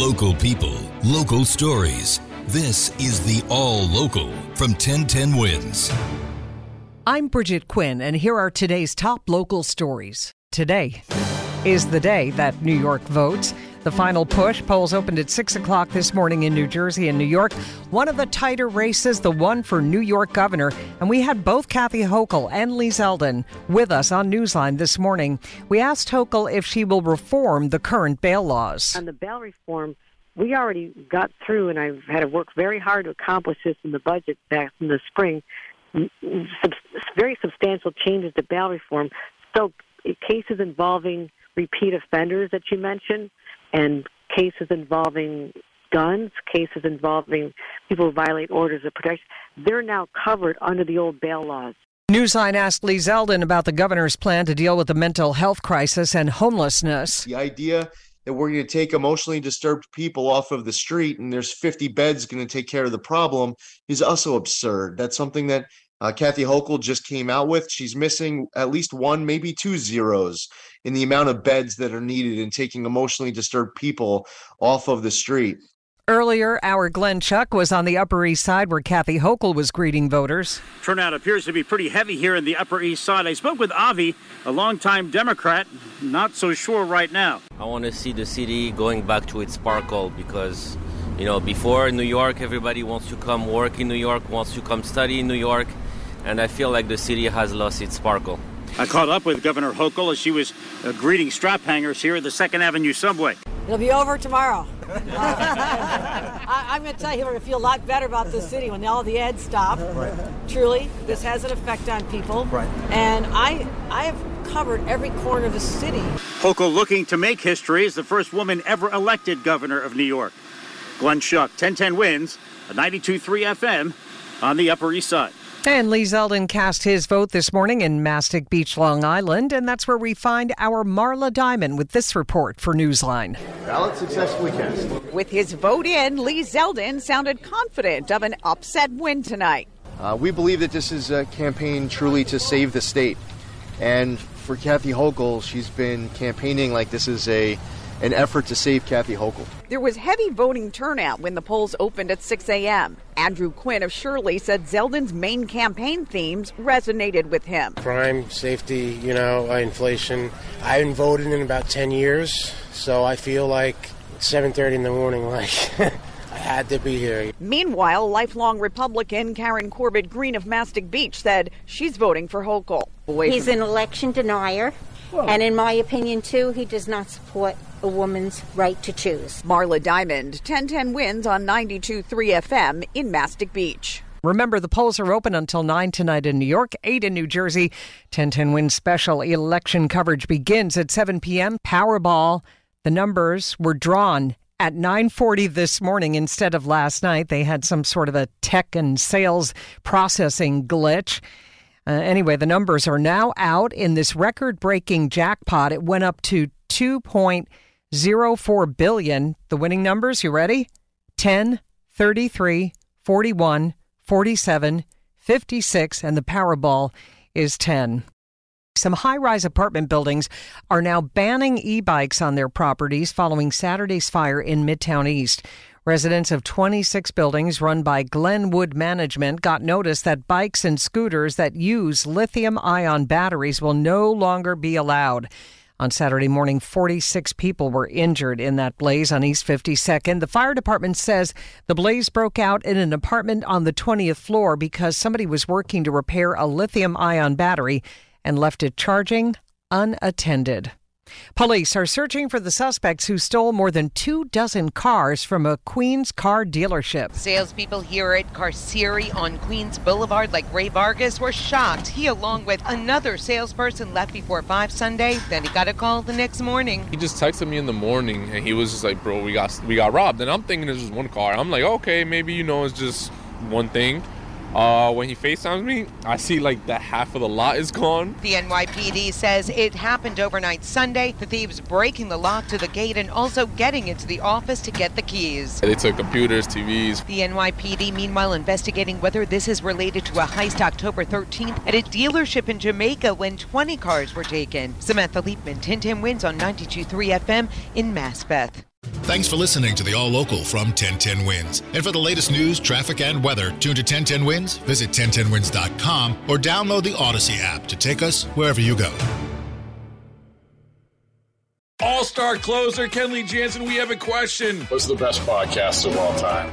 Local people, local stories. This is the All Local from 1010 Wins. I'm Bridget Quinn, and here are today's top local stories. Today is the day that New York votes. The final push polls opened at 6 o'clock this morning in New Jersey and New York. One of the tighter races, the one for New York governor. And we had both Kathy Hochul and Lee Zeldin with us on Newsline this morning. We asked Hochul if she will reform the current bail laws. On the bail reform, we already got through, and I've had to work very hard to accomplish this in the budget back in the spring. Mm, mm, very substantial changes to bail reform. So, cases involving repeat offenders that you mentioned, and cases involving guns, cases involving people who violate orders of protection, they're now covered under the old bail laws. Newsline asked Lee Zeldin about the governor's plan to deal with the mental health crisis and homelessness. The idea that we're going to take emotionally disturbed people off of the street and there's 50 beds going to take care of the problem is also absurd. That's something that uh, Kathy Hochul just came out with. She's missing at least one, maybe two zeros in the amount of beds that are needed in taking emotionally disturbed people off of the street. Earlier, our Glenn Schuck was on the Upper East Side where Kathy Hochul was greeting voters. Turnout appears to be pretty heavy here in the Upper East Side. I spoke with Avi, a longtime Democrat, not so sure right now. I want to see the city going back to its sparkle because, you know, before in New York, everybody wants to come work in New York, wants to come study in New York, and I feel like the city has lost its sparkle. I caught up with Governor Hochul as she was uh, greeting strap hangers here at the Second Avenue subway. It'll be over tomorrow. I, am going to tell you, we're going to feel a lot better about this city when all the ads stop. Right. Truly, this has an effect on people. Right. And I, I have covered every corner of the city. Hochul looking to make history as the first woman ever elected governor of New York. Glenn Schuck, 1010 wins, a 92.3 FM on the Upper East Side. And Lee Zeldin cast his vote this morning in Mastic Beach, Long Island, and that's where we find our Marla Diamond with this report for Newsline. Ballot successfully cast. With his vote in, Lee Zeldin sounded confident of an upset win tonight. Uh, we believe that this is a campaign truly to save the state. And for Kathy Hochul, she's been campaigning like this is a an effort to save Kathy Hochul. There was heavy voting turnout when the polls opened at 6 a.m. Andrew Quinn of Shirley said Zeldin's main campaign themes resonated with him. Crime, safety, you know, uh, inflation. I haven't voted in about 10 years, so I feel like 7:30 in the morning, like. I had to be here. Meanwhile, lifelong Republican Karen Corbett Green of Mastic Beach said she's voting for Hochul. He's an election denier. And in my opinion, too, he does not support a woman's right to choose. Marla Diamond, 1010 wins on 92.3 FM in Mastic Beach. Remember, the polls are open until 9 tonight in New York, 8 in New Jersey. 1010 Wins special election coverage begins at 7 p.m. Powerball. The numbers were drawn at 9:40 this morning instead of last night. They had some sort of a tech and sales processing glitch. Uh, anyway, the numbers are now out in this record-breaking jackpot. It went up to 2.04 billion. The winning numbers, you ready? 10, 33, 41, 47, 56 and the Powerball is 10. Some high rise apartment buildings are now banning e bikes on their properties following Saturday's fire in Midtown East. Residents of 26 buildings run by Glenwood Management got notice that bikes and scooters that use lithium ion batteries will no longer be allowed. On Saturday morning, 46 people were injured in that blaze on East 52nd. The fire department says the blaze broke out in an apartment on the 20th floor because somebody was working to repair a lithium ion battery and left it charging unattended. Police are searching for the suspects who stole more than two dozen cars from a Queens car dealership. Salespeople here at Carcieri on Queens Boulevard, like Ray Vargas, were shocked. He, along with another salesperson, left before 5 Sunday. Then he got a call the next morning. He just texted me in the morning and he was just like, bro, we got, we got robbed. And I'm thinking it's just one car. I'm like, okay, maybe, you know, it's just one thing. Uh, when he FaceTimes me, I see like that half of the lot is gone. The NYPD says it happened overnight Sunday. The thieves breaking the lock to the gate and also getting into the office to get the keys. They took computers, TVs. The NYPD, meanwhile, investigating whether this is related to a heist October 13th at a dealership in Jamaica when 20 cars were taken. Samantha Liebman, 1010 wins on 92.3 FM in Maspeth. Thanks for listening to the All Local from 1010 Wins. And for the latest news, traffic, and weather, tune to 1010 Wins, visit 1010wins.com, or download the Odyssey app to take us wherever you go. All star closer Kenley Jansen, we have a question. What's the best podcast of all time?